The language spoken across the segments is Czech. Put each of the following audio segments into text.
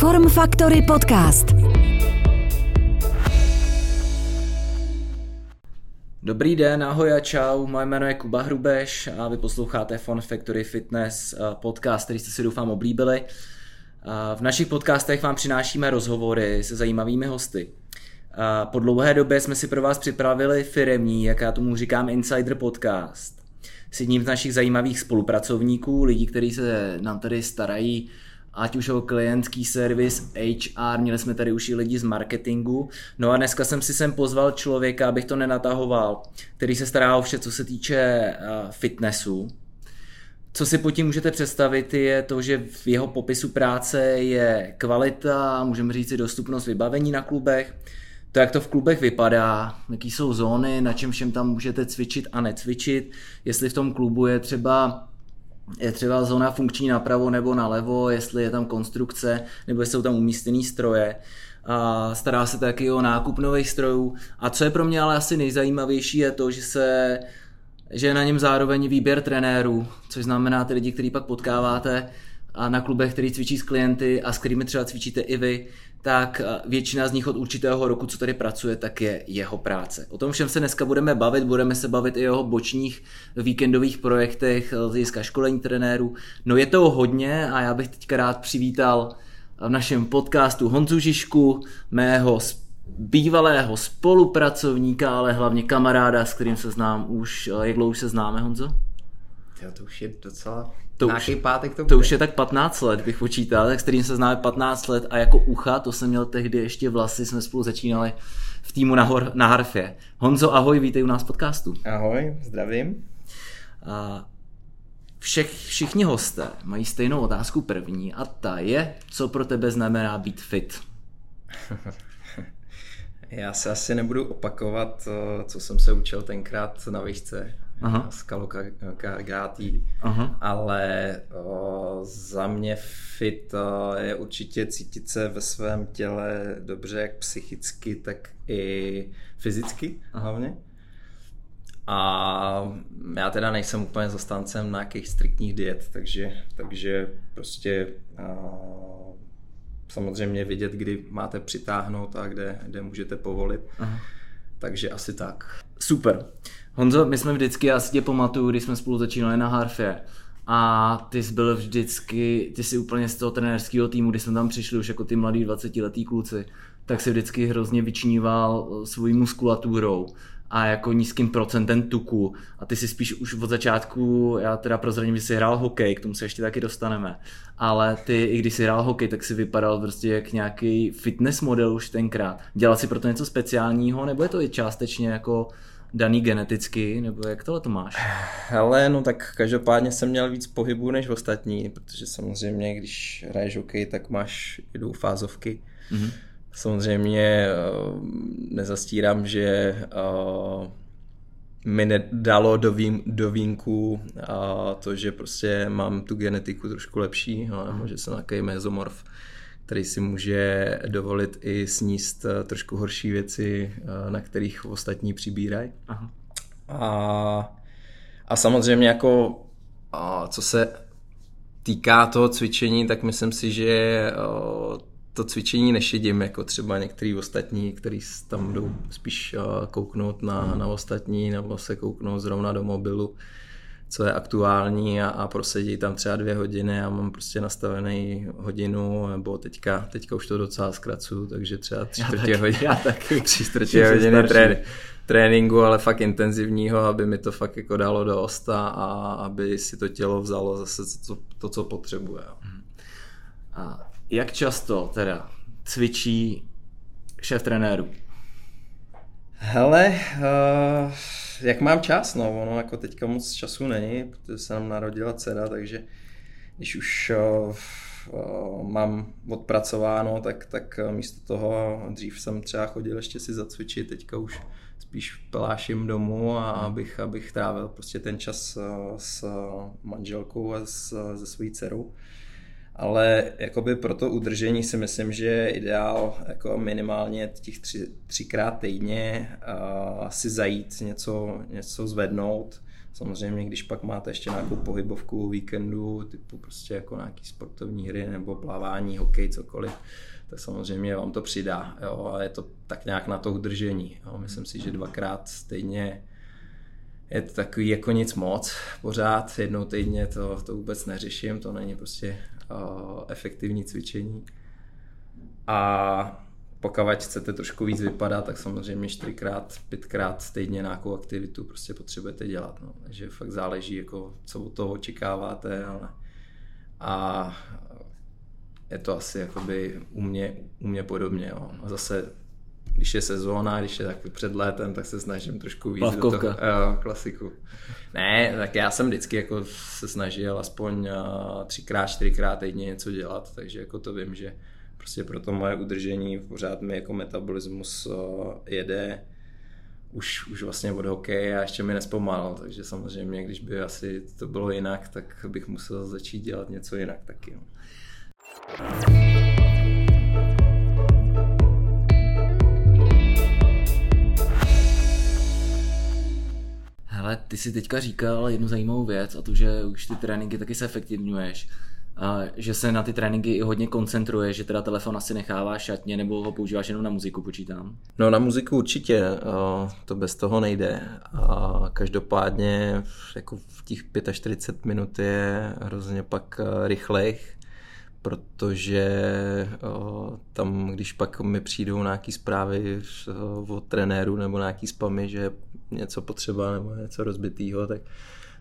Form Factory Podcast. Dobrý den, ahoj a čau, moje jméno je Kuba Hrubeš a vy posloucháte Fun Factory Fitness eh, podcast, který jste si doufám oblíbili. Eh, v našich podcastech vám přinášíme rozhovory se zajímavými hosty. Eh, po dlouhé době jsme si pro vás připravili firemní, jak já tomu říkám, Insider Podcast. S jedním z našich zajímavých spolupracovníků, lidí, kteří se nám tady starají ať už o klientský servis, HR, měli jsme tady už i lidi z marketingu. No a dneska jsem si sem pozval člověka, abych to nenatahoval, který se stará o vše, co se týče fitnessu. Co si pod tím můžete představit, je to, že v jeho popisu práce je kvalita, můžeme říct i dostupnost vybavení na klubech, to, jak to v klubech vypadá, jaký jsou zóny, na čem všem tam můžete cvičit a necvičit, jestli v tom klubu je třeba je třeba zóna funkční napravo nebo nalevo, jestli je tam konstrukce, nebo jestli jsou tam umístěné stroje. A stará se taky o nákup nových strojů. A co je pro mě ale asi nejzajímavější je to, že se že je na něm zároveň výběr trenérů, což znamená ty lidi, který pak potkáváte a na klubech, který cvičí s klienty a s kterými třeba cvičíte i vy, tak eh, většina z nich od určitého roku, co tady pracuje, tak je jeho práce. O tom všem se dneska budeme bavit, budeme se bavit i o jeho bočních víkendových projektech eh, z hlediska školení trenérů. No je toho hodně a já bych teďka rád přivítal v našem podcastu Honzu Žižku, mého bývalého spolupracovníka, ale hlavně kamaráda, s kterým se znám už, eh, jak dlouho už se známe, Honzo? Jo, to už je docela to Nějaký už, pátek to, to už je tak 15 let, bych počítal, tak s kterým se známe 15 let a jako ucha, to jsem měl tehdy ještě vlasy, jsme spolu začínali v týmu na, hor, na harfě. Honzo, ahoj, vítej u nás podcastu. Ahoj, zdravím. A všech, všichni hosté mají stejnou otázku první a ta je, co pro tebe znamená být fit? Já se asi nebudu opakovat, eh, co jsem se učil tenkrát na výšce Aha. skalokargátí, ale o, za mě fit o, je určitě cítit se ve svém těle dobře, jak psychicky, tak i fyzicky Aha. hlavně. A já teda nejsem úplně zastáncem nějakých striktních diet, takže, takže prostě o, samozřejmě vidět, kdy máte přitáhnout a kde, kde můžete povolit. Aha. Takže asi tak. Super. Honzo, my jsme vždycky, já si tě pamatuju, když jsme spolu začínali na harfě, a ty jsi byl vždycky, ty jsi úplně z toho trenérského týmu, když jsme tam přišli už jako ty mladí 20 letý kluci, tak si vždycky hrozně vyčníval svojí muskulaturou a jako nízkým procentem tuku. A ty si spíš už od začátku, já teda prozradím, že jsi hrál hokej, k tomu se ještě taky dostaneme, ale ty, i když jsi hrál hokej, tak si vypadal prostě jak nějaký fitness model už tenkrát. Dělal si pro to něco speciálního, nebo je to i částečně jako daný geneticky, nebo jak tohle to máš? Hele, no tak každopádně jsem měl víc pohybu než ostatní, protože samozřejmě, když hraješ hokej, tak máš i dvoufázovky. Mm-hmm. Samozřejmě eh, nezastírám, že eh, mi nedalo do, vým, do vínku a to, že prostě mám tu genetiku trošku lepší, no, nebo že jsem takový mezomorf který si může dovolit i sníst eh, trošku horší věci, eh, na kterých ostatní přibírají. A, a samozřejmě jako a co se týká toho cvičení, tak myslím si, že eh, to cvičení nešedím jako třeba některý ostatní, kteří tam jdou spíš kouknout na, na ostatní nebo se kouknout zrovna do mobilu co je aktuální a, a prosedí tam třeba dvě hodiny a mám prostě nastavený hodinu, nebo teďka, teďka už to docela zkracuju, takže třeba tři čtvrtě hodiny, já taky, tři čtvrtě hodiny trén, tréninku, ale fakt intenzivního, aby mi to fakt jako dalo do osta a aby si to tělo vzalo zase to, to co potřebuje. A jak často teda cvičí šéf trenérů? Hele, uh, jak mám čas, no, ono jako teďka moc času není, protože se nám narodila dcera, takže když už uh, uh, mám odpracováno, tak, tak místo toho dřív jsem třeba chodil ještě si zacvičit, teďka už spíš peláším domů a abych, abych trávil prostě ten čas s manželkou a s, se svojí dcerou ale jakoby pro to udržení si myslím, že je ideál jako minimálně těch tři, třikrát týdně uh, asi zajít něco, něco zvednout, Samozřejmě, když pak máte ještě nějakou pohybovku víkendu, typu prostě jako nějaký sportovní hry nebo plavání, hokej, cokoliv, tak samozřejmě vám to přidá. Jo, a je to tak nějak na to udržení. Jo. Myslím si, že dvakrát stejně je to takový jako nic moc pořád, jednou týdně to, to vůbec neřeším, to není prostě efektivní cvičení. A pokud chcete trošku víc vypadat, tak samozřejmě čtyřikrát, pětkrát týdně nějakou aktivitu prostě potřebujete dělat. No. Takže fakt záleží, jako, co od toho očekáváte, ale a je to asi jakoby u mě, u mě podobně. Jo. A zase když je sezóna, když je tak před létem, tak se snažím trošku víc Plavkovka. do toho, jo, klasiku. Ne, tak já jsem vždycky jako se snažil aspoň uh, třikrát, čtyřikrát týdně něco dělat, takže jako to vím, že prostě pro to moje udržení pořád mi jako metabolismus uh, jede už, už vlastně od hokeje a ještě mi nespomal, takže samozřejmě, když by asi to bylo jinak, tak bych musel začít dělat něco jinak taky. Jo. Hele, ty si teďka říkal jednu zajímavou věc a to, že už ty tréninky taky se efektivňuješ. A že se na ty tréninky i hodně koncentruje, že teda telefon asi necháváš šatně nebo ho používáš jenom na muziku, počítám. No na muziku určitě, to bez toho nejde. A každopádně jako v těch 45 minut je hrozně pak rychlejch, protože tam, když pak mi přijdou nějaký zprávy od trenéru nebo nějaký spamy, že něco potřeba nebo něco rozbitýho, tak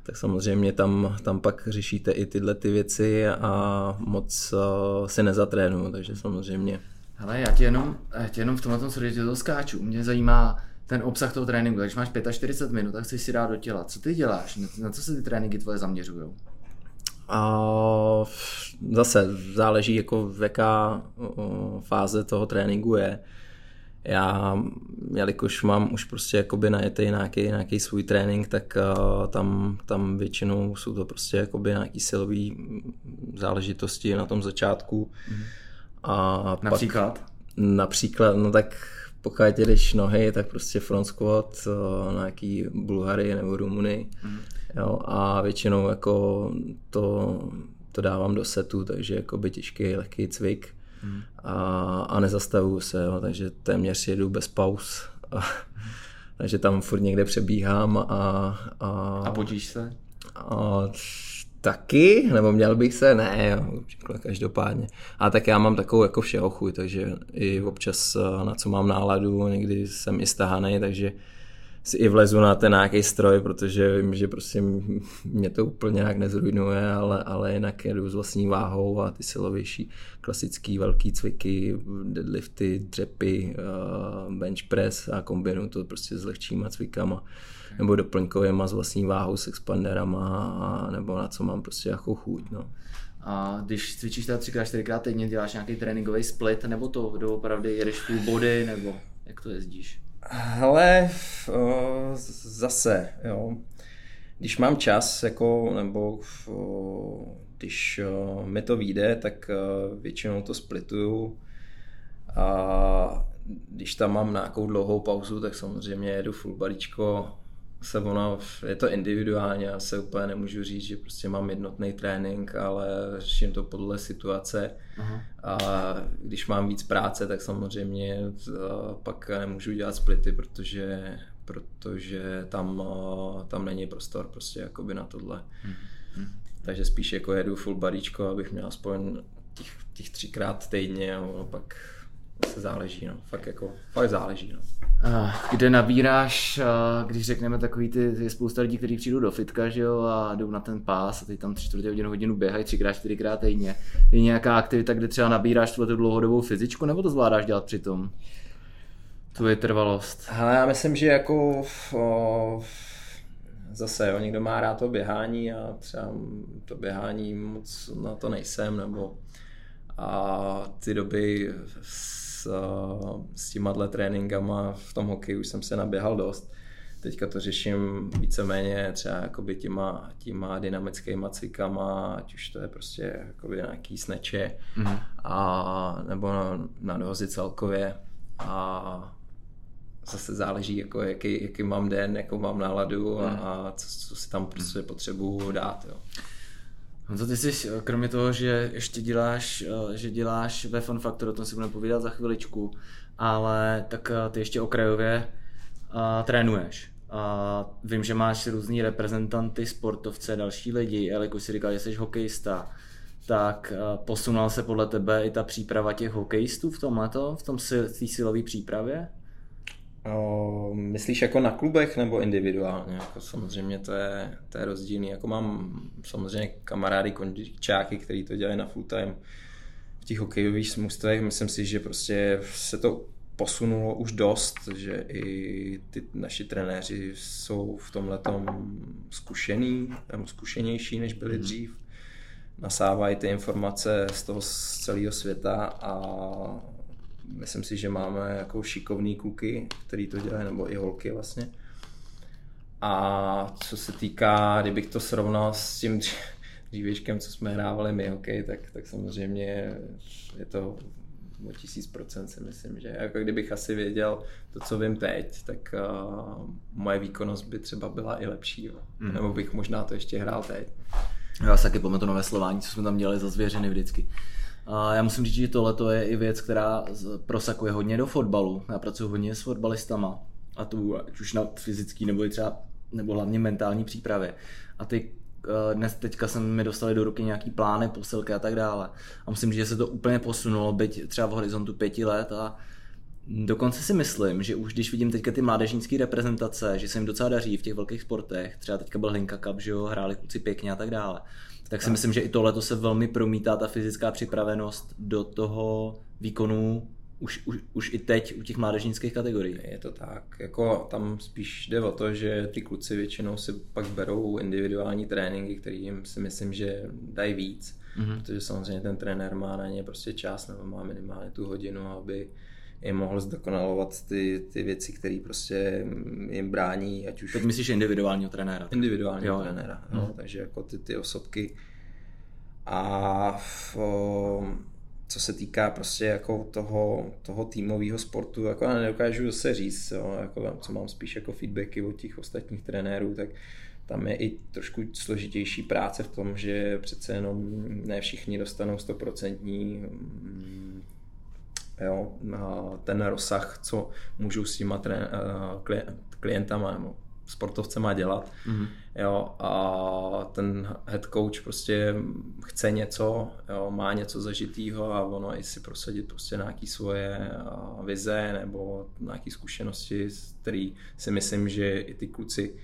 tak samozřejmě tam, tam pak řešíte i tyhle ty věci a moc uh, si nezatrénuju, takže samozřejmě. Ale já tě jenom, já tě jenom v tomhle tom tě to skáču. Mě zajímá ten obsah toho tréninku. Když máš 45 minut, tak chceš si dát do těla. Co ty děláš? Na co se ty tréninky tvoje zaměřují? A zase záleží, jako v jaká fáze toho tréninku je já, jelikož mám už prostě jakoby najetý nějaký, nějaký svůj trénink, tak uh, tam, tam většinou jsou to prostě jakoby nějaký silový záležitosti na tom začátku. Mm. A například? Pak, například, no tak pokud jdeš nohy, tak prostě front squat, uh, nějaký Bulhary nebo Rumuny. Mm. Jo, a většinou jako to, to dávám do setu, takže jako by těžký, lehký cvik hmm. a, a nezastavuju se, jo, takže téměř jedu bez pauz. A, takže tam furt někde přebíhám a... A, a potíš se? A, taky, nebo měl bych se, ne, jo, každopádně. A tak já mám takovou jako všeho chuj, takže i občas na co mám náladu, někdy jsem i stahaný, takže si i vlezu na ten nějaký stroj, protože vím, že prostě mě to úplně nějak nezrujnuje, ale, ale jinak jedu s vlastní váhou a ty silovější klasický velký cviky, deadlifty, dřepy, bench press a kombinu to prostě s lehčíma cvikama nebo doplňkovýma s vlastní váhou s expanderama nebo na co mám prostě jako chuť. No. A když cvičíš teda třikrát, čtyřikrát týdně, děláš nějaký tréninkový split, nebo to doopravdy jedeš full body, nebo jak to jezdíš? Hele, zase, jo. Když mám čas, jako, nebo když mi to vyjde, tak většinou to splituju. A když tam mám nějakou dlouhou pauzu, tak samozřejmě jedu full balíčko se ono, je to individuálně, já se úplně nemůžu říct, že prostě mám jednotný trénink, ale řeším to podle situace. Aha. A když mám víc práce, tak samozřejmě pak nemůžu dělat splity, protože, protože tam, tam není prostor prostě jakoby na tohle. Hmm. Takže spíš jako jedu full baríčko, abych měl aspoň těch, těch třikrát týdně a pak se záleží, no. Fakt jako, fakt záleží, no. Kde nabíráš, když řekneme takový ty, je spousta lidí, kteří přijdou do fitka, že jo, a jdou na ten pás a teď tam tři čtvrtě hodinu, hodinu běhají třikrát, čtyřikrát týdně. Je nějaká aktivita, kde třeba nabíráš tuhle dlouhodobou fyzičku, nebo to zvládáš dělat přitom? Tu je trvalost. Ale já myslím, že jako o, zase, jo, někdo má rád to běhání a třeba to běhání moc na to nejsem, nebo a ty doby s, s těma tréninkama v tom hokeji už jsem se naběhal dost. Teďka to řeším víceméně třeba jakoby těma, těma dynamickýma cvikama, ať už to je prostě jakoby nějaký sneče mm-hmm. a, nebo na, na dohozy celkově. A zase záleží, jako jaký, jaký mám den, jakou mám náladu a, hmm. a co, co si tam prostě potřebuju dát. Jo. To ty jsi, kromě toho, že ještě děláš, eh, že děláš ve Fun Factor, o tom si budeme povídat za chviličku, ale tak eh, ty ještě okrajově a, trénuješ. A vím, že máš různý reprezentanty, sportovce, další lidi, ale jako si říkal, že jsi hokejista, tak posunula se podle tebe i ta příprava těch hokejistů v tomhle, v tom silové přípravě? O, myslíš jako na klubech nebo individuálně? Jako samozřejmě to je, to je rozdílný. Jako mám samozřejmě kamarády, kondičáky, kteří to dělají na full time v těch hokejových smůstvech. Myslím si, že prostě se to posunulo už dost, že i ty naši trenéři jsou v tomhle zkušený, nebo zkušenější, než byli hmm. dřív. Nasávají ty informace z toho z celého světa a myslím si, že máme jako šikovný kluky, který to dělají, nebo i holky vlastně. A co se týká, kdybych to srovnal s tím dřívěčkem, co jsme hrávali my hokej, tak, tak samozřejmě je to o tisíc procent si myslím, že jako kdybych asi věděl to, co vím teď, tak uh, moje výkonnost by třeba byla i lepší, jo. Mm. nebo bych možná to ještě hrál teď. Já si taky pamatuju nové slování, co jsme tam dělali za zvěřiny vždycky. A já musím říct, že tohle je i věc, která prosakuje hodně do fotbalu. Já pracuji hodně s fotbalistama, a tu už na fyzický nebo třeba nebo hlavně mentální přípravě. A ty eh, dnes teďka jsem mi dostali do ruky nějaký plány, posilky a tak dále. A musím říct, že se to úplně posunulo, byť třeba v horizontu pěti let a Dokonce si myslím, že už když vidím teďka ty mládežnické reprezentace, že se jim docela daří v těch velkých sportech, třeba teďka byl Hlinka Cup, že jo, hráli kluci pěkně a tak dále, tak si myslím, že i tohle se velmi promítá ta fyzická připravenost do toho výkonu už, už, už i teď u těch mládežnických kategorií. Je to tak. Jako tam spíš jde o to, že ty kluci většinou si pak berou individuální tréninky, které jim si myslím, že dají víc, mm-hmm. protože samozřejmě ten trenér má na ně prostě čas nebo má minimálně tu hodinu, aby je mohl zdokonalovat ty, ty věci, které prostě jim brání, ať už... Teď myslíš individuálního trenéra? Individuálního jo. trenéra, jo. Hmm. takže jako ty, ty osobky. A v, co se týká prostě jako toho, toho týmového sportu, jako já nedokážu zase říct, jo, jako, co mám spíš jako feedbacky od těch ostatních trenérů, tak tam je i trošku složitější práce v tom, že přece jenom ne všichni dostanou stoprocentní jo, ten rozsah, co můžou s těma klientama nebo sportovcema dělat. Mm-hmm. Jo, a ten head coach prostě chce něco, jo, má něco zažitýho a ono i si prosadit prostě nějaké svoje vize nebo nějaké zkušenosti, který si myslím, že i ty kluci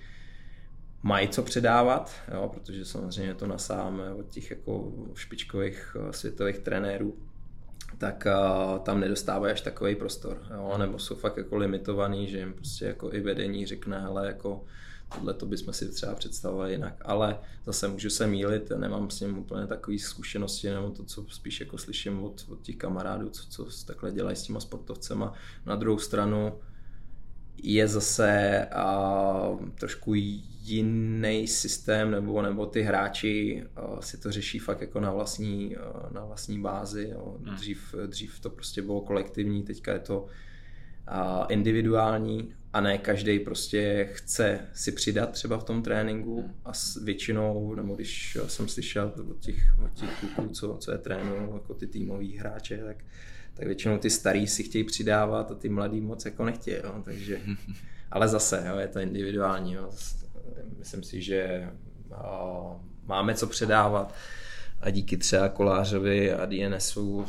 mají co předávat, jo, protože samozřejmě to nasáme od těch jako špičkových světových trenérů tak uh, tam nedostávají až takový prostor, jo? nebo jsou fakt jako limitovaný, že jim prostě jako i vedení řekne, hele, jako tohle to bychom si třeba představovali jinak, ale zase můžu se mílit, nemám s ním úplně takové zkušenosti, nebo to, co spíš jako slyším od, od těch kamarádů, co, co takhle dělají s těma sportovcema. Na druhou stranu je zase uh, trošku jiný systém, nebo, nebo ty hráči uh, si to řeší fakt jako na vlastní, uh, na vlastní bázi. Jo. Hmm. Dřív, dřív to prostě bylo kolektivní, teďka je to uh, individuální a ne každý prostě chce si přidat třeba v tom tréninku hmm. a s většinou, nebo když jsem slyšel od těch, od těch kluků, co, co je trénují, jako ty týmoví hráče, tak tak většinou ty starý si chtějí přidávat a ty mladý moc jako nechtějí, jo, takže, ale zase, jo, je to individuální, jo. Myslím si, že máme co předávat a díky třeba Kolářovi a DNSu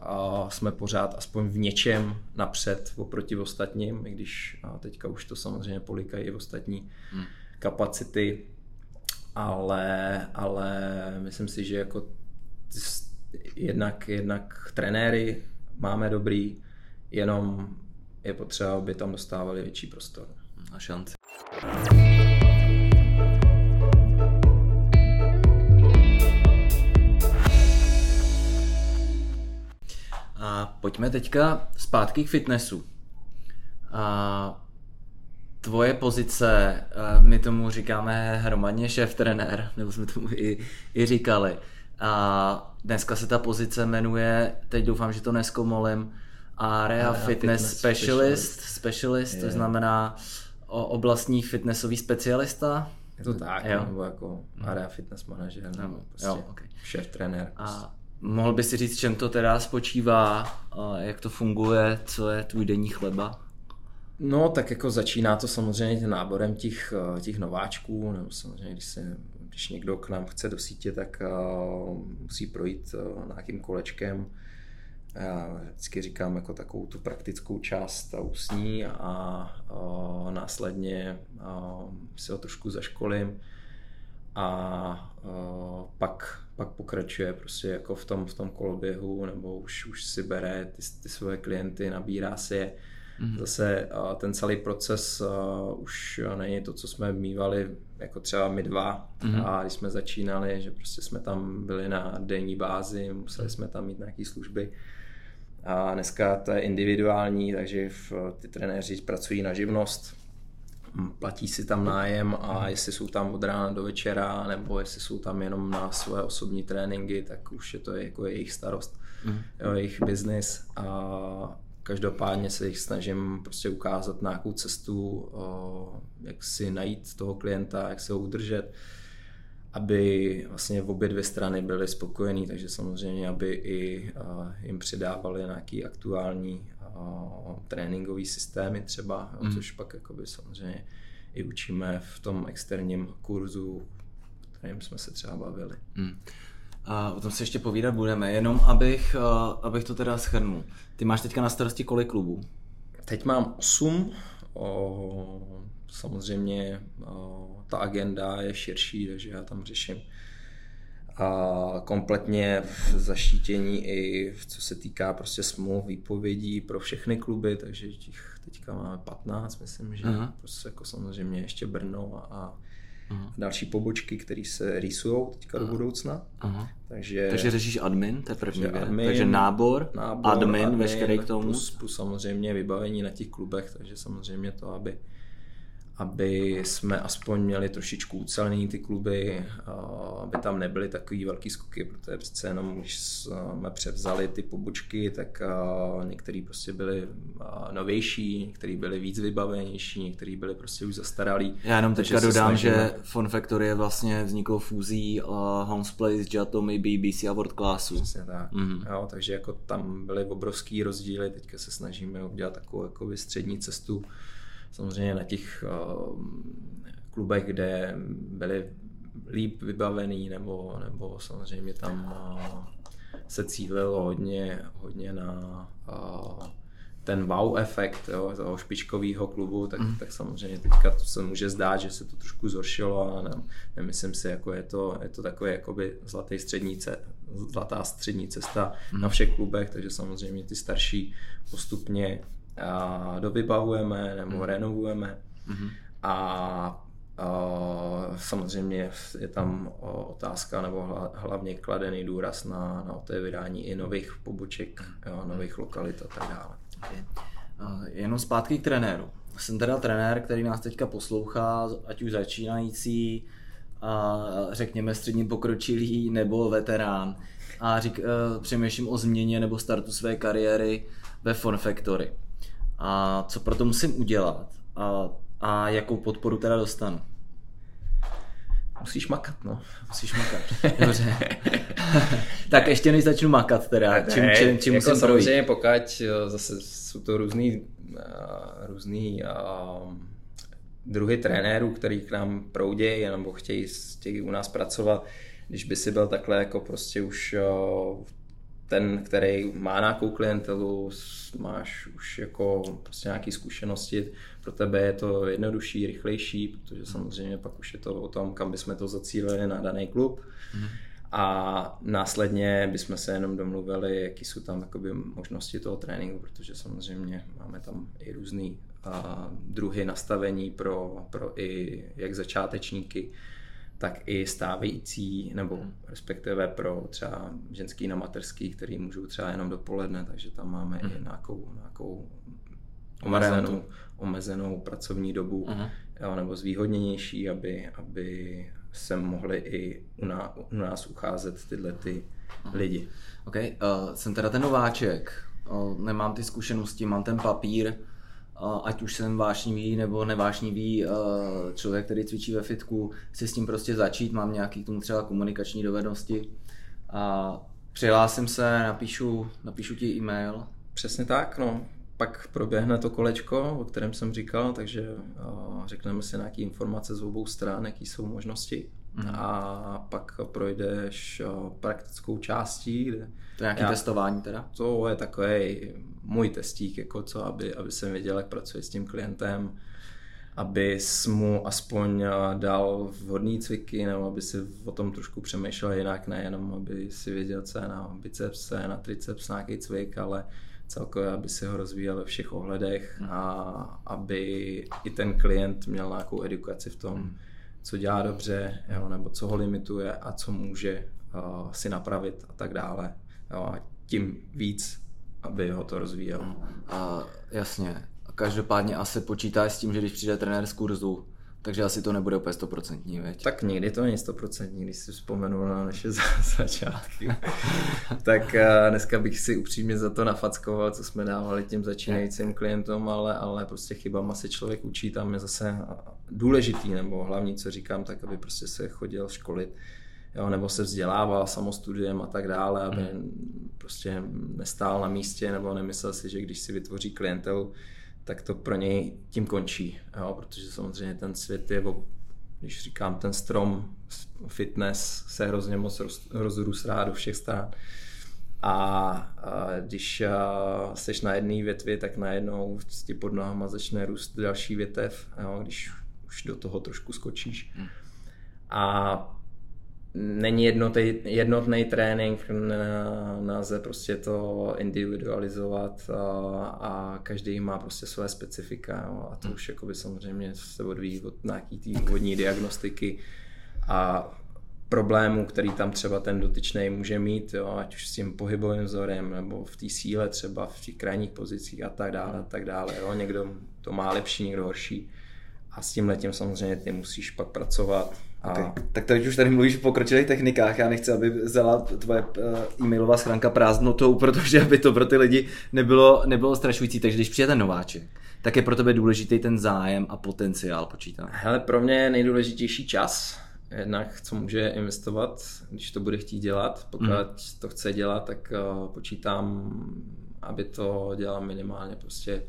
a jsme pořád aspoň v něčem napřed oproti ostatním, i když teďka už to samozřejmě polikají i ostatní hmm. kapacity, ale, ale myslím si, že jako jednak, jednak trenéry máme dobrý, jenom je potřeba, aby tam dostávali větší prostor. A šanci. A pojďme teďka zpátky k fitnessu. A tvoje pozice, my tomu říkáme hromadně šéf trenér, nebo jsme tomu i, i říkali. A dneska se ta pozice jmenuje, teď doufám, že to neskomolím, Area, Area Fitness, Fitness Specialist, specialist, specialist to znamená oblastní fitnessový specialista. Je to tak, jo. nebo jako Area Fitness manažer, nebo prostě jo, okay. šéf trenér. A prostě. Mohl bys si říct, čem to teda spočívá, jak to funguje, co je tvůj denní chleba? No, tak jako začíná to samozřejmě náborem těch, těch nováčků, nebo samozřejmě, když se když někdo k nám chce do sítě, tak uh, musí projít uh, nějakým kolečkem. Já vždycky říkám jako takovou tu praktickou část ta ústní a následně uh, si ho trošku zaškolím a uh, pak, pak pokračuje prostě jako v tom, v tom koloběhu nebo už, už si bere ty, ty svoje klienty, nabírá si je Mm-hmm. Zase ten celý proces už není to, co jsme mývali jako třeba my dva mm-hmm. a když jsme začínali, že prostě jsme tam byli na denní bázi, museli jsme tam mít nějaké služby. A dneska to je individuální, takže ty trenéři pracují na živnost, platí si tam nájem a jestli jsou tam od rána do večera nebo jestli jsou tam jenom na své osobní tréninky, tak už je to jako jejich starost, mm. jo, jejich biznis a Každopádně se jich snažím prostě ukázat nějakou cestu, jak si najít toho klienta, jak se ho udržet, aby vlastně v obě dvě strany byly spokojení, takže samozřejmě, aby i jim přidávali nějaký aktuální tréninkový systémy třeba, mm. což pak jakoby samozřejmě i učíme v tom externím kurzu, kterým jsme se třeba bavili. Mm. A o tom se ještě povídat budeme, jenom abych, abych to teda schrnul. Ty máš teďka na starosti kolik klubů? Teď mám 8. O, samozřejmě o, ta agenda je širší, takže já tam řeším a kompletně v zaštítění i v, co se týká prostě smluv, výpovědí pro všechny kluby, takže těch teďka máme 15, myslím, že Aha. prostě jako samozřejmě ještě Brno a, Aha. další pobočky, které se rýsují teďka Aha. do budoucna. Aha. Takže, takže řešíš admin, to je první věc. Admin, takže nábor, nábor admin, admin, veškerý k tomu. Plus, plus samozřejmě vybavení na těch klubech, takže samozřejmě to, aby aby jsme aspoň měli trošičku ucelný ty kluby, aby tam nebyly takový velký skoky, protože přece jenom, když jsme převzali ty pobočky, tak některý prostě byly novější, některý byly víc vybavenější, některý byly prostě už zastaralý. Já jenom teďka dodám, snažíme... že Fun Factory je vlastně vzniklo fúzí Homes Place, Jatomy, BBC a World Classu. Přesně tak. Mm-hmm. Jo, takže jako tam byly obrovský rozdíly, teďka se snažíme udělat takovou jako střední cestu, samozřejmě na těch eh, klubech, kde byli líp vybavený, nebo, nebo samozřejmě tam eh, se cílilo hodně, hodně na eh, ten wow efekt jo, toho špičkového klubu, tak, mm. tak samozřejmě teďka to se může zdát, že se to trošku zhoršilo, ale ne, nemyslím si, jako je to, je to takové jakoby zlatý střední ce, zlatá střední cesta mm. na všech klubech, takže samozřejmě ty starší postupně a dovybavujeme nebo mm. renovujeme. Mm. A, a samozřejmě je tam otázka nebo hlavně kladený důraz na, na otevírání i nových poboček, jo, nových lokalit a tak dále. Okay. Jenom zpátky k trenéru. Jsem teda trenér, který nás teďka poslouchá, ať už začínající, a řekněme středně pokročilý nebo veterán a řík, uh, přemýšlím o změně nebo startu své kariéry ve Fun Factory a co pro to musím udělat a, a jakou podporu teda dostanu. Musíš makat, no. Musíš makat. Dobře. tak ještě než začnu makat teda, čím, ne, čím, čím jako musím samozřejmě pokud zase jsou to různý, uh, různý uh, druhy trenérů, který k nám proudějí nebo chtějí, chtějí u nás pracovat. Když by si byl takhle jako prostě už uh, ten, který má nějakou klientelu, máš už jako prostě nějaké zkušenosti, pro tebe je to jednodušší, rychlejší, protože samozřejmě pak už je to o tom, kam bychom to zacílili na daný klub. Mm. A následně bychom se jenom domluvili, jaký jsou tam jakoby, možnosti toho tréninku, protože samozřejmě máme tam i různý a, druhy nastavení pro, pro i jak začátečníky, tak i stávající, nebo hmm. respektive pro třeba ženský na materský, který můžou třeba jenom dopoledne, takže tam máme hmm. i nějakou, nějakou omezenou, omezenou pracovní dobu, uh-huh. jo, nebo zvýhodněnější, aby, aby se mohli i u, ná, u nás ucházet tyhle ty uh-huh. lidi. OK, uh, jsem teda ten nováček. nemám ty zkušenosti, mám ten papír, ať už jsem vášnivý nebo nevášnivý člověk, který cvičí ve fitku, chci s tím prostě začít, mám nějaký k tomu třeba komunikační dovednosti a přihlásím se, napíšu, napíšu ti e-mail. Přesně tak, no. Pak proběhne to kolečko, o kterém jsem říkal, takže řekneme si nějaké informace z obou stran, jaký jsou možnosti. Mm. A pak projdeš praktickou částí, kde... To je nějaké já, testování teda? To je takový můj testík, jako co, aby, aby jsem věděl, jak pracuji s tím klientem, aby mu aspoň dal vhodný cviky, nebo aby si o tom trošku přemýšlel jinak, nejenom aby si věděl, co je na biceps, co je na triceps, nějaký cvik, ale celkově, aby si ho rozvíjel ve všech ohledech mm. a aby i ten klient měl nějakou edukaci v tom, mm co dělá dobře, jo, nebo co ho limituje a co může uh, si napravit a tak dále. Jo, a tím víc, aby ho to rozvíjel. A jasně. Každopádně asi počítá s tím, že když přijde trenér z kurzu, takže asi to nebude úplně stoprocentní, veď? Tak nikdy to není stoprocentní, když si vzpomenu na naše začátky. tak dneska bych si upřímně za to nafackoval, co jsme dávali těm začínajícím klientům, ale, ale prostě chybama se člověk učí, tam je zase důležitý, nebo hlavní, co říkám, tak aby prostě se chodil školit, jo, nebo se vzdělával samostudiem a tak dále, aby hmm. prostě nestál na místě, nebo nemyslel si, že když si vytvoří klientelu, tak to pro něj tím končí, jo, protože samozřejmě ten svět je, když říkám ten strom, fitness se hrozně moc roz, rozrůstá do všech stran. A, a když a, seš na jedné větvi, tak najednou ti pod nohama začne růst další větev, jo, když už do toho trošku skočíš. Hmm. A není jednotný, jednotný trénink, nelze prostě to individualizovat a, a každý má prostě své specifika jo, a to hmm. už jakoby samozřejmě se odvíjí od nějaký té úvodní diagnostiky a problémů, který tam třeba ten dotyčný může mít, jo, ať už s tím pohybovým vzorem, nebo v té síle třeba, v těch krajních pozicích a tak dále, a tak dále. Jo. Někdo to má lepší, někdo horší. A s tím letím samozřejmě ty musíš pak pracovat a... Okay. Tak teď už tady mluvíš o pokročilých technikách, já nechci, aby vzala tvoje uh, e-mailová schránka prázdnotou, protože aby to pro ty lidi nebylo, nebylo strašující. Takže když přijde ten nováček, tak je pro tebe důležitý ten zájem a potenciál počítá. Hele, pro mě je nejdůležitější čas. Jednak, co může investovat, když to bude chtít dělat. Pokud mm. to chce dělat, tak uh, počítám, aby to dělal minimálně prostě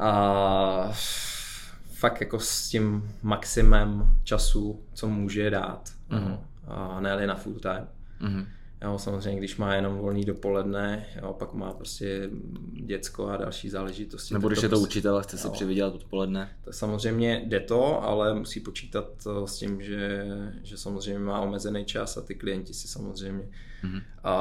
uh, fakt jako s tím maximem času, co může dát. Mm-hmm. A ne na full time. Mm-hmm. Jo, samozřejmě, když má jenom volný dopoledne, jo, pak má prostě děcko a další záležitosti. Nebo když je to prostě, učitel a chce si přivydělat odpoledne. To samozřejmě jde to, ale musí počítat s tím, že, že samozřejmě má omezený čas a ty klienti si samozřejmě mm-hmm. a,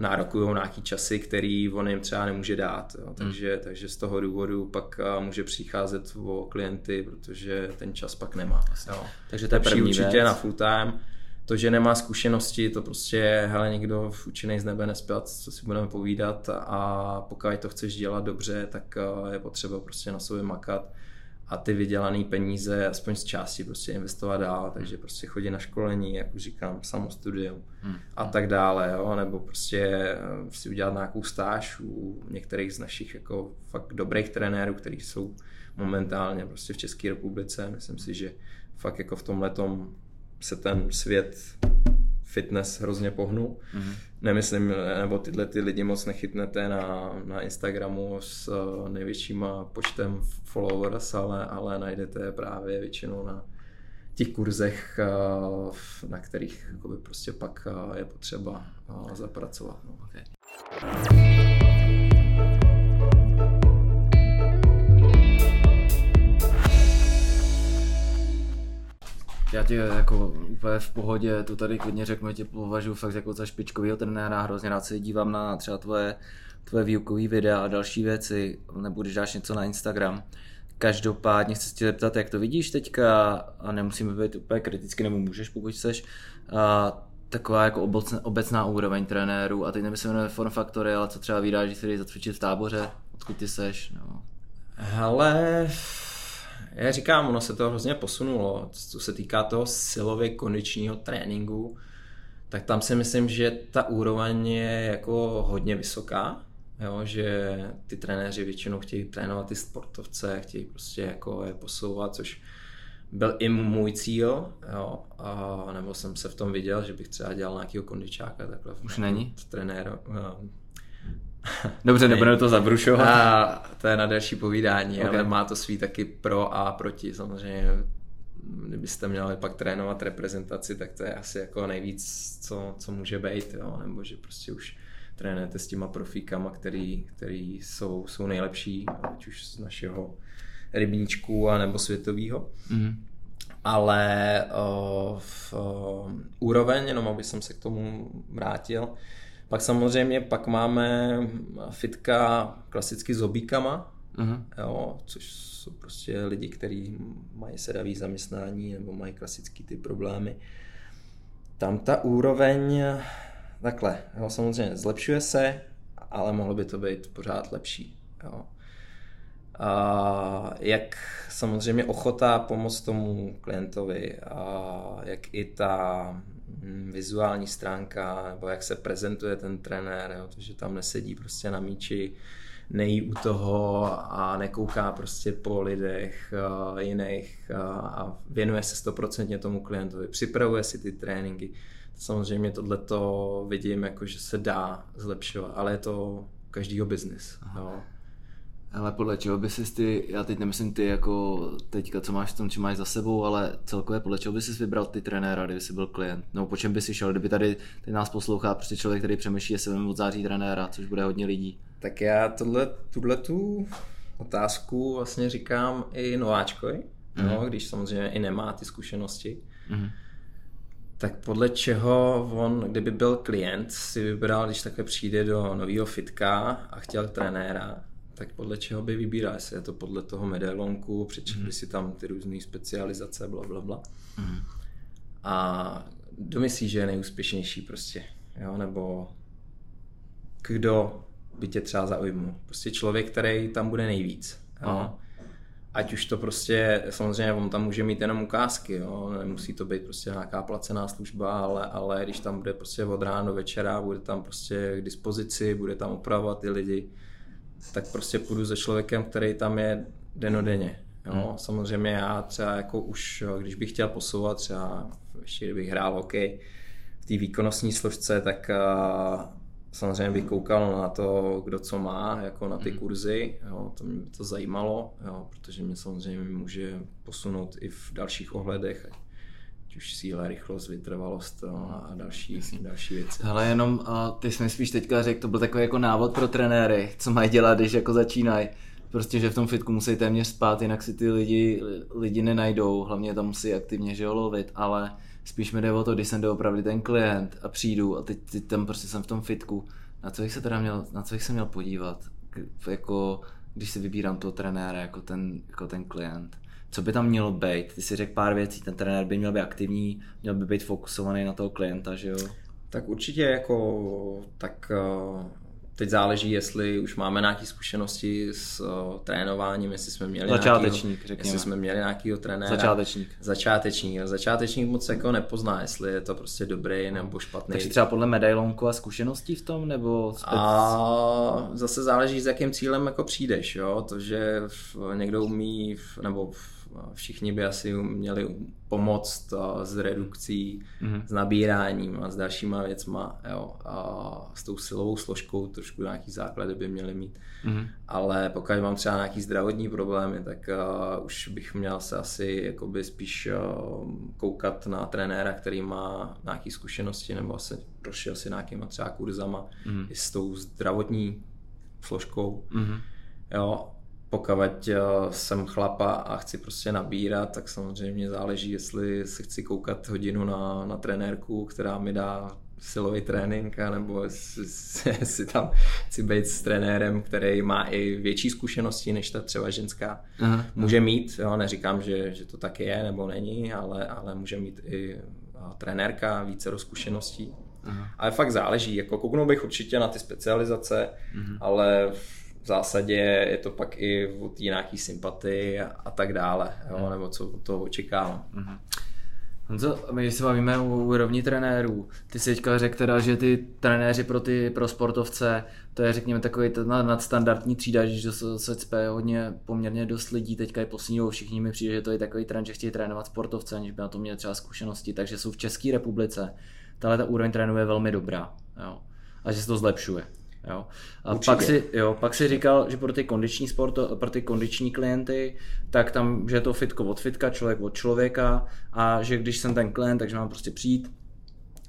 nárokují nějaký časy, který on jim třeba nemůže dát. Jo. Takže, hmm. takže z toho důvodu pak může přicházet o klienty, protože ten čas pak nemá. Jo. Takže to je první určitě věc. na full time. To, že nemá zkušenosti, to prostě, hele, někdo učený z nebe nespět, co si budeme povídat a pokud to chceš dělat dobře, tak je potřeba prostě na sobě makat a ty vydělané peníze aspoň z části prostě investovat dál, takže prostě chodit na školení, jak už říkám, samostudium hmm. a tak dále, jo? nebo prostě eh, si udělat nějakou stáž u některých z našich jako fakt dobrých trenérů, kteří jsou momentálně prostě v České republice. Myslím si, že fakt jako v tom letom se ten svět fitness hrozně pohnul. Mm-hmm. Nemyslím, nebo tyhle ty lidi moc nechytnete na, na Instagramu s uh, největším počtem followers, ale, ale najdete právě většinou na těch kurzech, uh, na kterých prostě pak uh, je potřeba zapracovat. No. Okay. Já ti jako úplně v pohodě, to tady klidně řeknu, tě považuji fakt jako za špičkovýho trenéra, hrozně rád se dívám na třeba tvoje, tvoje výukový videa a další věci, nebo když dáš něco na Instagram. Každopádně chci se tě zeptat, jak to vidíš teďka, a nemusíme být úplně kriticky, nebo můžeš, pokud chceš, a taková jako obecná, obecná úroveň trenérů, a teď nemyslím na form faktory, ale co třeba vydáš, když jsi zacvičit v táboře, odkud ty seš, no. Hele, já říkám, ono se to hrozně posunulo, co se týká toho silově kondičního tréninku, tak tam si myslím, že ta úroveň je jako hodně vysoká, jo, že ty trenéři většinou chtějí trénovat ty sportovce, chtějí prostě jako je posouvat, což byl i můj cíl, jo, a nebo jsem se v tom viděl, že bych třeba dělal nějakého kondičáka takhle. Už není? Trenér. Dobře, nebudeme to zabrušovat. A to je na další povídání, okay. ale má to svý taky pro a proti. Samozřejmě, kdybyste měli pak trénovat reprezentaci, tak to je asi jako nejvíc, co, co může být, jo? nebo že prostě už trénujete s těma profíkama, který, který jsou, jsou nejlepší, ať už z našeho rybníčku a nebo světového. Mm. Ale o, v, o, úroveň, jenom aby jsem se k tomu vrátil, pak samozřejmě pak máme fitka klasicky s obíkama, uh-huh. jo, což jsou prostě lidi, kteří mají sedavý zaměstnání nebo mají klasický ty problémy. Tam ta úroveň takhle, jo, samozřejmě zlepšuje se, ale mohlo by to být pořád lepší. Jo. A jak samozřejmě ochota pomoct tomu klientovi, a jak i ta vizuální stránka, nebo jak se prezentuje ten trenér, jo, to, že tam nesedí prostě na míči, nejí u toho a nekouká prostě po lidech uh, jiných uh, a věnuje se stoprocentně tomu klientovi, připravuje si ty tréninky. Samozřejmě tohleto vidím, jako, že se dá zlepšovat, ale je to každýho biznis. Ale podle čeho by si ty, já teď nemyslím ty jako teďka, co máš v tom, či máš za sebou, ale celkově podle čeho by si vybral ty trenéra, kdyby jsi byl klient? Nebo po čem by si šel, kdyby tady teď nás poslouchá prostě člověk, který přemýšlí, jestli od září trenéra, což bude hodně lidí. Tak já tohle, tuhle tu otázku vlastně říkám i nováčkovi, mm. no, když samozřejmě i nemá ty zkušenosti. Mm. Tak podle čeho on, kdyby byl klient, si vybral, když takhle přijde do nového fitka a chtěl trenéra, tak podle čeho by vybíral, jestli je to podle toho medailonku, přečetli mm. si tam ty různé specializace, bla, bla, bla. Mm. A kdo myslí, že je nejúspěšnější prostě, jo, nebo kdo by tě třeba zaujmul. Prostě člověk, který tam bude nejvíc. Jo. Ať už to prostě, samozřejmě on tam může mít jenom ukázky, jo. nemusí to být prostě nějaká placená služba, ale, ale když tam bude prostě od rána do večera, bude tam prostě k dispozici, bude tam opravovat ty lidi, tak prostě půjdu za člověkem, který tam je denodenně. Jo? Hmm. Samozřejmě já třeba jako už, když bych chtěl posouvat třeba, ještě kdybych hrál hokej v té výkonnostní složce, tak uh, samozřejmě bych koukal na to, kdo co má, jako na ty hmm. kurzy, jo? to mě to zajímalo, jo? protože mě samozřejmě může posunout i v dalších ohledech, už síla, rychlost, vytrvalost a další, další věci. Ale jenom, a ty jsi mi spíš teďka řekl, to byl takový jako návod pro trenéry, co mají dělat, když jako začínají. Prostě, že v tom fitku musí téměř spát, jinak si ty lidi, lidi nenajdou, hlavně tam musí aktivně že lovit, ale spíš mi jde o to, když jsem opravdu ten klient a přijdu a teď, teď tam prostě jsem v tom fitku, na co bych se teda měl, na co bych se měl podívat, jako když si vybírám toho trenéra jako ten, jako ten klient co by tam mělo být? Ty si řekl pár věcí, ten trenér by měl být aktivní, měl by být fokusovaný na toho klienta, že jo? Tak určitě jako tak eh, teď záleží, jestli už máme nějaké zkušenosti s uh, trénováním, jestli jsme měli Začátečník, nějakýho, řekněme. Jestli jsme měli nějakého trenéra. Začátečník. Začátečník. Začátečník moc jako nepozná, jestli je to prostě dobrý nebo špatný. Takže třeba podle medailonku a zkušeností v tom, nebo spec... A zase záleží, s jakým cílem jako přijdeš, jo. To, že někdo umí, nebo všichni by asi měli pomoct s redukcí, mm-hmm. s nabíráním a s dalšíma věcma, jo, a s tou silovou složkou trošku nějaký základy by měli mít. Mm-hmm. Ale pokud mám třeba nějaký zdravotní problémy, tak uh, už bych měl se asi jakoby spíš uh, koukat na trenéra, který má nějaké zkušenosti nebo asi prošel si nějakýma třeba kurzama mm-hmm. i s tou zdravotní složkou. Mm-hmm. Jo, pokud eh, jsem chlapa a chci prostě nabírat, tak samozřejmě záleží, jestli se chci koukat hodinu na, na trenérku, která mi dá silový trénink, nebo si tam chci být s trenérem, který má i větší zkušenosti než ta třeba ženská. Aha, může mít, jo, neříkám, že, že to tak je nebo není, ale, ale může mít i trenérka více zkušeností. Aha. Ale fakt záleží, jako kouknul bych určitě na ty specializace, Aha. ale v zásadě je to pak i o té nějaký sympatii a, a tak dále, jo, nebo co to očekávám. Uh-huh. Honzo, my se bavíme o úrovni trenérů. Ty jsi teďka řekl teda, že ty trenéři pro ty pro sportovce, to je řekněme takový nadstandardní třída, že se cpe hodně poměrně dost lidí, teďka je poslední všichni mi přijde, že to je takový trend, že chtějí trénovat sportovce, aniž by na to měli třeba zkušenosti, takže jsou v České republice. Tahle ta úroveň trénů je velmi dobrá. Jo. A že se to zlepšuje. Jo. A pak si, jo, pak si říkal, že pro ty kondiční sport, pro ty kondiční klienty, tak tam, že je to fitko od fitka, člověk od člověka a že když jsem ten klient, takže mám prostě přijít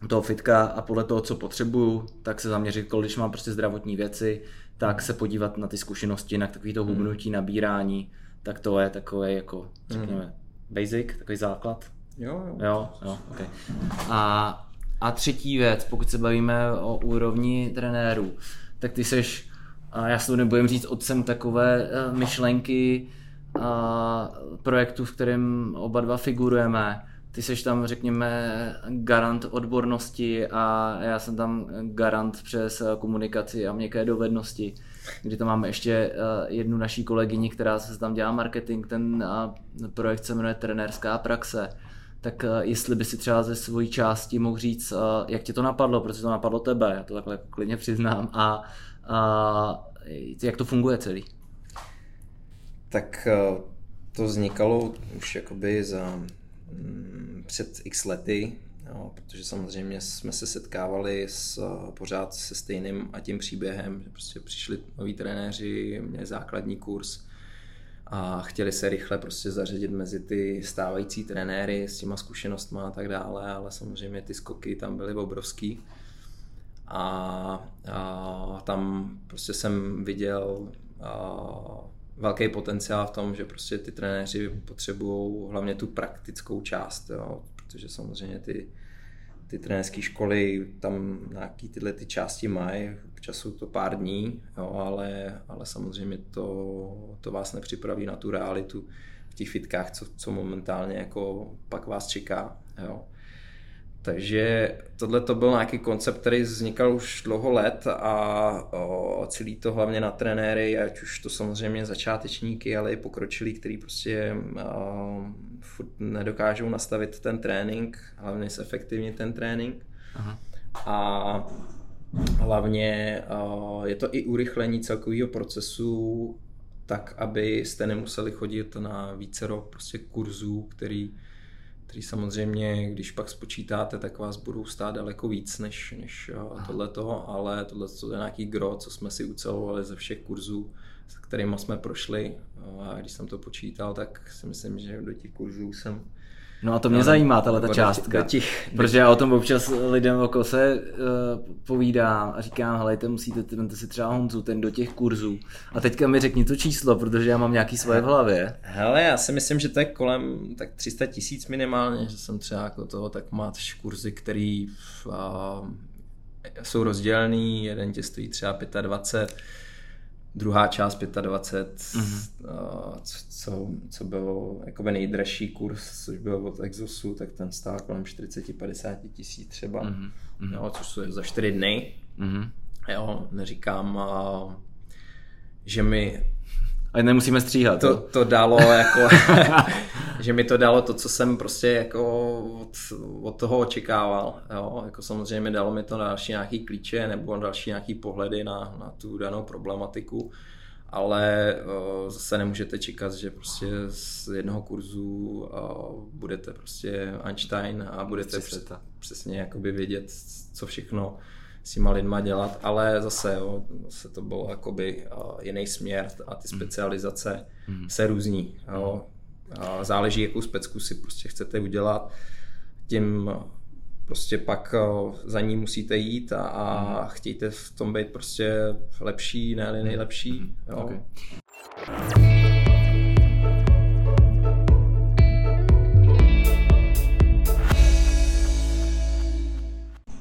toho fitka a podle toho, co potřebuju, tak se zaměřit, když mám prostě zdravotní věci, tak se podívat na ty zkušenosti, na takový to hmm. hubnutí, nabírání, tak to je takové jako, řekněme, hmm. basic, takový základ. Jo, jo. Jo, jo, okay. A a třetí věc, pokud se bavíme o úrovni trenérů, tak ty seš, a já si to nebudem říct, otcem takové eh, myšlenky a projektu, v kterém oba dva figurujeme. Ty seš tam, řekněme, garant odbornosti a já jsem tam garant přes komunikaci a měkké dovednosti, kdy tam máme ještě eh, jednu naší kolegyni, která se tam dělá marketing, ten projekt se jmenuje Trenérská praxe tak eh, jestli by si třeba ze svojí části mohl říct, eh, jak tě to napadlo, protože to napadlo tebe, já to takhle klidně přiznám, a, a jak to funguje celý? Tak eh, to vznikalo už jakoby za mm, před x lety, jo, protože samozřejmě jsme se setkávali s, pořád se stejným a tím příběhem, že prostě přišli noví trenéři, měli základní kurz, a chtěli se rychle prostě zařadit mezi ty stávající trenéry s těma zkušenostmi a tak dále, ale samozřejmě ty skoky tam byly obrovský. A, a tam prostě jsem viděl a, velký potenciál v tom, že prostě ty trenéři potřebují hlavně tu praktickou část, jo, protože samozřejmě ty, ty trenérské školy tam nějaký tyhle ty části mají, jsou to pár dní, jo, ale, ale samozřejmě to, to vás nepřipraví na tu realitu v těch fitkách, co, co momentálně jako pak vás čeká. Jo. Takže tohle to byl nějaký koncept, který vznikal už dlouho let a o, celý to hlavně na trenéry, ať už to samozřejmě začátečníky, ale i pokročilí, který prostě o, furt nedokážou nastavit ten trénink, hlavně efektivně ten trénink. Aha. A hlavně o, je to i urychlení celkového procesu tak, abyste nemuseli chodit na vícero prostě kurzů, který který samozřejmě, když pak spočítáte, tak vás budou stát daleko víc než, než eh, tohleto, ale tohle je nějaký gro, co jsme si ucelovali ze všech kurzů, s kterými jsme prošli. A když jsem to počítal, tak si myslím, že do těch kurzů jsem No a to mě no, zajímá, tahle ta částka. Těch, protože já o tom občas lidem oko se uh, povídám a říkám, helejte, musíte, vemte si třeba Honzu, ten do těch kurzů. A teďka mi řekni to číslo, protože já mám nějaký svoje v hlavě. Hele, já si myslím, že to je kolem tak 300 tisíc minimálně, že jsem třeba jako toho, tak máš kurzy, který uh, jsou rozdělený, jeden tě stojí třeba 25, druhá část 25, mm-hmm. co, co bylo jakoby nejdražší kurz, což byl od Exosu, tak ten stál kolem 40-50 tisíc třeba, mm-hmm. jo, což je za 4 dny. Mm-hmm. Jo, neříkám, že mi a nemusíme stříhat. To, to dalo jako, že mi to dalo to, co jsem prostě jako od, od toho očekával. Jo? Jako samozřejmě dalo mi to další nějaký klíče nebo další nějaký pohledy na, na tu danou problematiku, ale uh, zase nemůžete čekat, že prostě z jednoho kurzu uh, budete prostě Einstein a budete přes, přesně jakoby vědět, co všechno s těma lidma dělat, ale zase, jo, zase to bylo jakoby uh, jiný směr a ty hmm. specializace mm. se různí. Jo. A záleží, jakou specku si prostě chcete udělat, tím prostě pak za ní musíte jít a, a hmm. chtějte v tom být prostě lepší, ne nejlepší. Jo. Okay.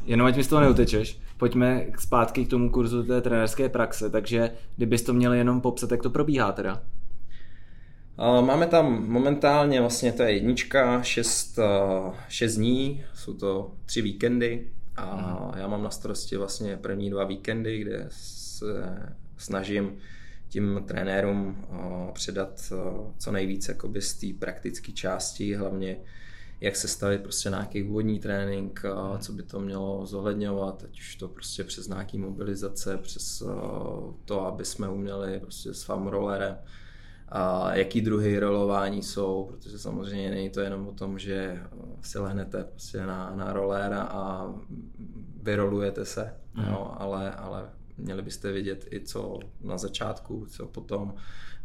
Jenom ať mi z toho neutečeš, pojďme zpátky k tomu kurzu té trenérské praxe, takže kdybys to měl jenom popsat, jak to probíhá teda. Máme tam momentálně vlastně to je jednička, šest, šest dní, jsou to tři víkendy a já mám na starosti vlastně první dva víkendy, kde se snažím tím trenérům předat co nejvíc z té praktické části, hlavně jak se stavit prostě nějaký úvodní trénink, a co by to mělo zohledňovat, ať už to prostě přes nějaký mobilizace, přes to, aby jsme uměli prostě s rollerem, a jaký druhy rolování jsou, protože samozřejmě není to jenom o tom, že si lehnete prostě na, na roléra a vyrolujete se, mm. jo, ale, ale měli byste vědět i co na začátku, co potom,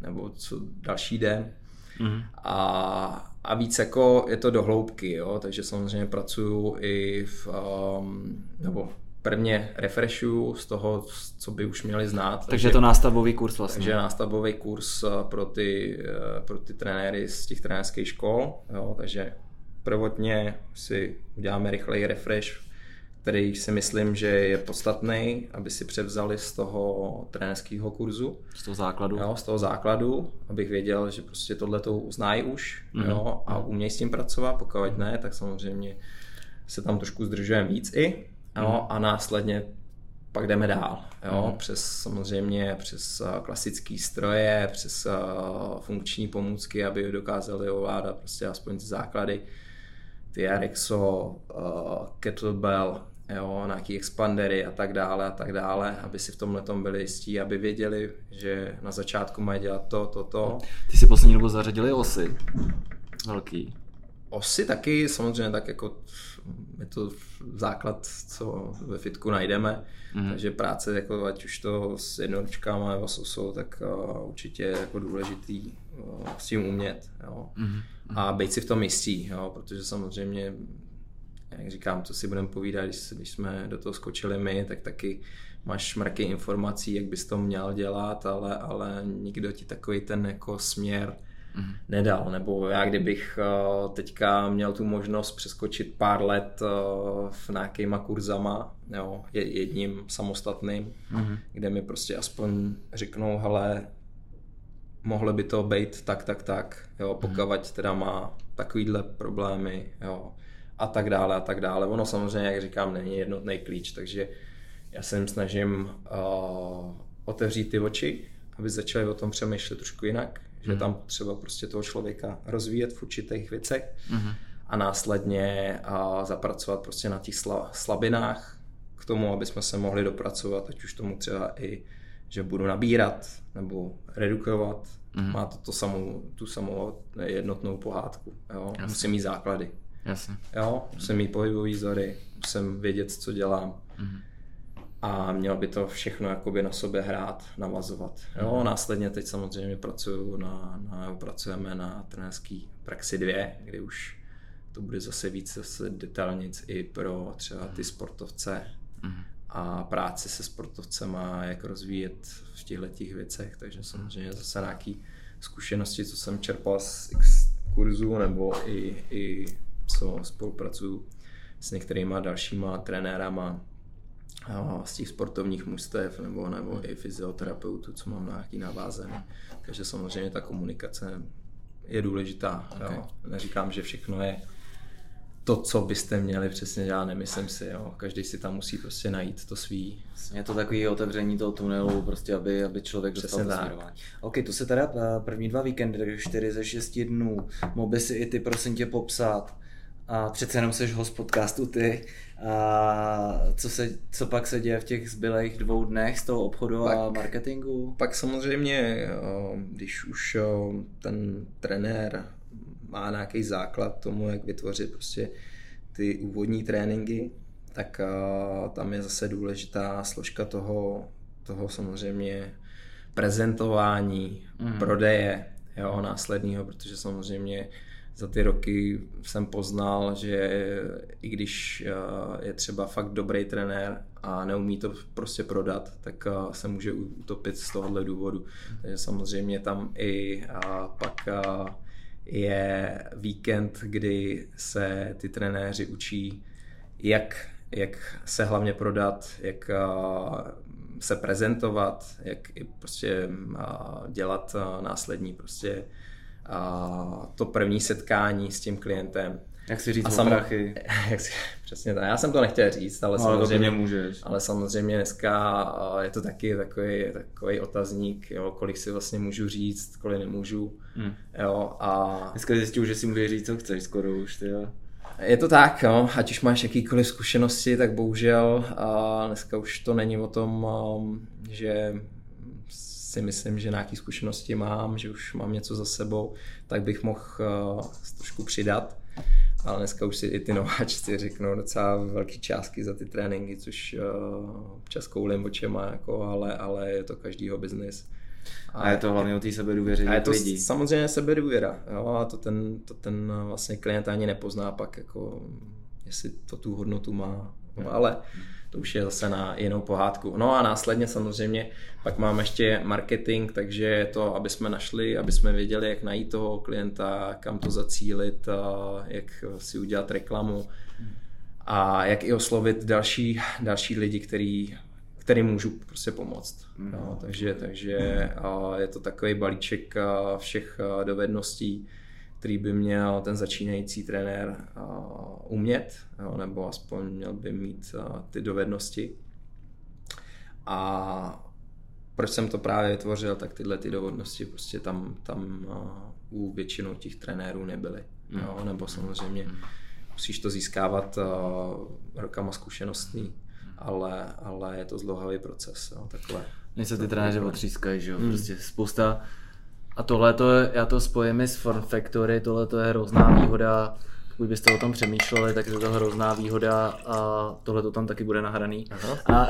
nebo co další den. Mm. A, a víc jako je to do hloubky, jo? takže samozřejmě pracuju i v, um, nebo prvně refreshuju z toho, co by už měli znát. Takže, takže je to nástavbový kurz vlastně. Takže nástavbový kurz uh, pro ty, uh, pro ty trenéry z těch trenérských škol, jo? takže prvotně si uděláme rychlej refresh, který si myslím, že je podstatný, aby si převzali z toho trenérského kurzu. Z toho základu. Jo, z toho základu, abych věděl, že prostě tohle to znají už mm-hmm. jo, a umějí s tím pracovat, pokud ne, tak samozřejmě se tam trošku zdržujeme víc i jo, mm-hmm. a následně pak jdeme dál, jo, mm. přes samozřejmě přes uh, klasické stroje, přes uh, funkční pomůcky, aby dokázali ovládat prostě aspoň ty základy, ty Rexo, uh, kettlebell, jo, nějaký expandery a tak dále a tak dále, aby si v tomhle tom byli jistí, aby věděli, že na začátku mají dělat to, to, to. Ty si poslední dobu zařadili osy. Velký. Osy taky, samozřejmě tak jako je to základ, co ve fitku najdeme, mm. takže práce, jako ať už to s jednoručkama nebo s osou, tak uh, určitě je jako důležitý uh, s tím umět. Jo. Mm. A být si v tom jistý, jo, protože samozřejmě jak říkám, co si budeme povídat, když, když jsme do toho skočili my, tak taky máš mrky informací, jak bys to měl dělat, ale, ale nikdo ti takový ten jako směr mm. nedal. Nebo já kdybych uh, teďka měl tu možnost přeskočit pár let uh, v nějakýma kurzama, jo, jedním samostatným, mm. kde mi prostě aspoň řeknou, hele, mohlo by to být tak, tak, tak, jo, pokud mm. teda má takovýhle problémy, jo, a tak dále a tak dále. Ono samozřejmě, jak říkám, není jednotný klíč, takže já se jim snažím uh, otevřít ty oči, aby začali o tom přemýšlet trošku jinak, mm. že mhm. tam potřeba prostě toho člověka rozvíjet v určitých věcech mm. a následně uh, zapracovat prostě na těch sla, slabinách k tomu, aby jsme se mohli dopracovat, ať už tomu třeba i, že budu nabírat nebo redukovat, mm. má to, to samou, tu samou jednotnou pohádku. Jo? Musím mít základy. Jasně. Jo, musím mít pohybový vzory, musím vědět, co dělám. Mm-hmm. A měl by to všechno jakoby na sobě hrát, navazovat. Jo, mm-hmm. následně teď samozřejmě pracuju na, na, pracujeme na trenérský praxi 2, kdy už to bude zase víc zase detailnic i pro třeba ty sportovce mm-hmm. a práci se sportovcema, jak rozvíjet v těchto těch věcech, takže samozřejmě zase nějaký zkušenosti, co jsem čerpal z X kurzů nebo i, i co spolupracuju s některýma dalšíma trenérama z těch sportovních mužstev nebo, nebo i fyzioterapeutů, co mám nějaký navázený. Takže samozřejmě ta komunikace je důležitá. Okay. Jo. Neříkám, že všechno je to, co byste měli přesně dělat, nemyslím si. Jo. Každý si tam musí prostě najít to svý. Je to takový otevření toho tunelu, prostě aby, aby člověk dostal to směrování. OK, to se teda eh, první dva víkendy, takže 4 ze 6 dnů. Mohl by si i ty prosím tě popsat, a přece jenom seš host podcastu ty. A co, se, co pak se děje v těch zbylých dvou dnech z toho obchodu pak, a marketingu? Pak samozřejmě, když už ten trenér má nějaký základ tomu, jak vytvořit prostě ty úvodní tréninky, tak tam je zase důležitá složka toho, toho samozřejmě prezentování, mm. prodeje, jo, následního, protože samozřejmě za ty roky jsem poznal, že i když eh, je třeba fakt dobrý trenér a neumí to prostě prodat, tak eh, se může utopit z tohohle důvodu. Takže samozřejmě tam i eh, pak je víkend, kdy se ty trenéři učí, jak, jak se hlavně prodat, jak se prezentovat, jak i prostě dělat následní prostě a to první setkání s tím klientem. Jak si říct sam, prachy. Jak si, přesně tak. Já jsem to nechtěl říct, ale, no, samozřejmě můžeš. Ale samozřejmě dneska je to taky takový, takový otazník, jo, kolik si vlastně můžu říct, kolik nemůžu. Hmm. Jo, a... Dneska zjistil, že si můžeš říct, co chceš skoro už, ty jo. Je to tak, no. ať už máš jakýkoliv zkušenosti, tak bohužel a dneska už to není o tom, um, že si myslím, že nějaké zkušenosti mám, že už mám něco za sebou, tak bych mohl uh, trošku přidat. Ale dneska už si i ty nováčci řeknou docela velký částky za ty tréninky, což uh, občas koulím očema, jako, ale, ale je to každýho biznis. A, a je to hlavně o té sebedůvěře A je to lidí. samozřejmě sebedůvěra. Jo? A to ten, to ten vlastně klient ani nepozná pak, jako, jestli to tu hodnotu má. No, ale to už je zase na jinou pohádku. No a následně samozřejmě pak máme ještě marketing, takže je to, aby jsme našli, aby jsme věděli, jak najít toho klienta, kam to zacílit, jak si udělat reklamu a jak i oslovit další, další lidi, který který můžu prostě pomoct. Mm. No, takže takže je to takový balíček všech dovedností, který by měl ten začínající trenér umět, nebo aspoň měl by mít ty dovednosti. A proč jsem to právě vytvořil, tak tyhle ty dovednosti prostě tam, tam u většinou těch trenérů nebyly. Mm. Jo, nebo samozřejmě musíš to získávat rokama zkušeností ale, ale je to zdlouhavý proces. Jo, takhle. Mně se ty trenéři otřískají, že jo, prostě spousta a tohle to je, já to spojím s Form Factory, tohle to je hrozná výhoda, pokud byste o tom přemýšleli, tak je to hrozná výhoda a tohle to tam taky bude nahraný. A,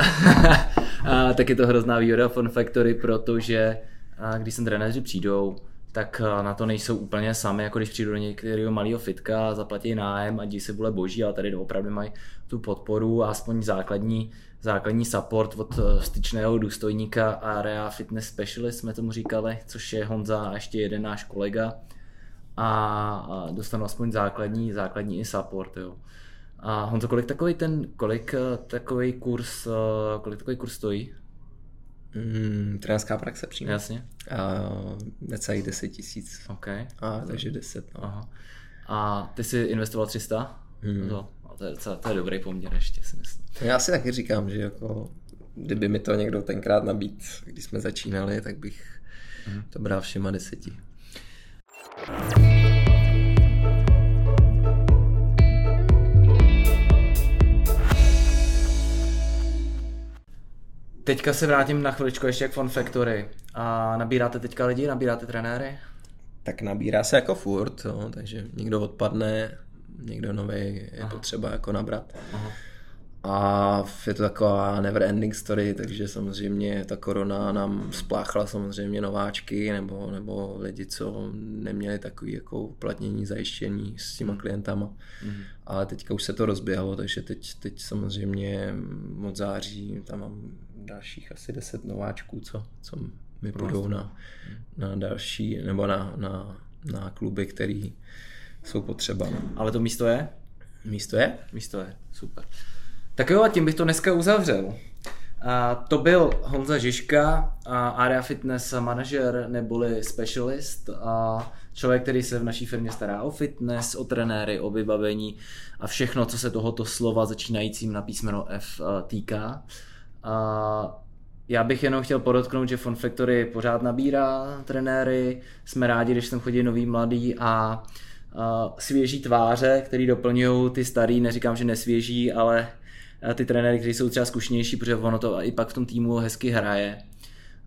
a, tak je to hrozná výhoda Form Factory, protože a když sem trenéři přijdou, tak na to nejsou úplně sami, jako když přijdu do některého malého fitka, zaplatí nájem a se bude boží, ale tady opravdu mají tu podporu a aspoň základní, základní support od eh, styčného důstojníka Area Fitness Specialist, jsme tomu říkali, což je Honza a ještě jeden náš kolega a dostanu aspoň základní, základní i support, jo. A Honzo, kolik takový ten, kolik eh, takový kurz, eh, kolik takový kurz stojí? Mm, trenérská praxe přímo. Jasně. A necelých 10 tisíc. OK. A, takže 10. No. Aha. A ty jsi investoval 300? Hmm. To, to, je, to je dobrý poměr ještě, si myslím. Já si taky říkám, že jako, kdyby mi to někdo tenkrát nabít, když jsme začínali, tak bych hmm. to bral všema deseti. Teďka se vrátím na chviličku ještě k Fun Factory. A nabíráte teďka lidi, nabíráte trenéry? Tak nabírá se jako furt, no, takže někdo odpadne, někdo nový je Aha. potřeba jako nabrat. Aha. A je to taková never ending story, takže samozřejmě ta korona nám spláchla samozřejmě nováčky nebo, nebo lidi, co neměli takový jako uplatnění, zajištění s těma mm. klientama. Mm. Ale teďka už se to rozběhlo, takže teď, teď samozřejmě od září tam mám dalších asi 10 nováčků, co, co mi půjdou na, na další, nebo na, na, na kluby, který jsou potřeba. Ale to místo je? Místo je? Místo je, super. Tak jo, a tím bych to dneska uzavřel. A to byl Honza Žižka, a Area Fitness manažer neboli specialist a člověk, který se v naší firmě stará o fitness, o trenéry, o vybavení a všechno, co se tohoto slova začínajícím na písmeno F týká. A já bych jenom chtěl podotknout, že Fun Factory pořád nabírá trenéry, jsme rádi, když sem chodí noví mladí a svěží tváře, který doplňují ty starý, neříkám, že nesvěží, ale ty trenéry, kteří jsou třeba zkušenější, protože ono to i pak v tom týmu hezky hraje.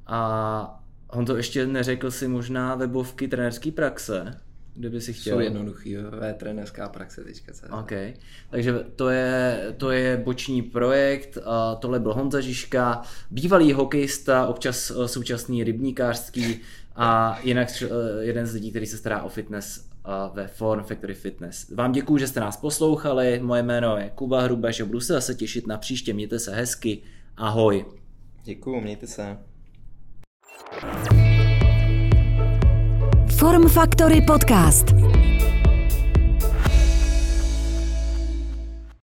A on to ještě neřekl si možná webovky trenérské praxe, kdyby si chtěl. Jsou jednoduchý, ve trenérská praxe teďka. OK, takže to je, to je boční projekt, a tohle byl Honza Žižka, bývalý hokejista, občas e, současný rybníkářský a jinak e, jeden z lidí, který se stará o fitness ve Form Factory Fitness. Vám děkuji, že jste nás poslouchali, moje jméno je Kuba Hrubeš a budu se zase těšit na příště, mějte se hezky, ahoj. Děkuji, mějte se. Form Factory Podcast.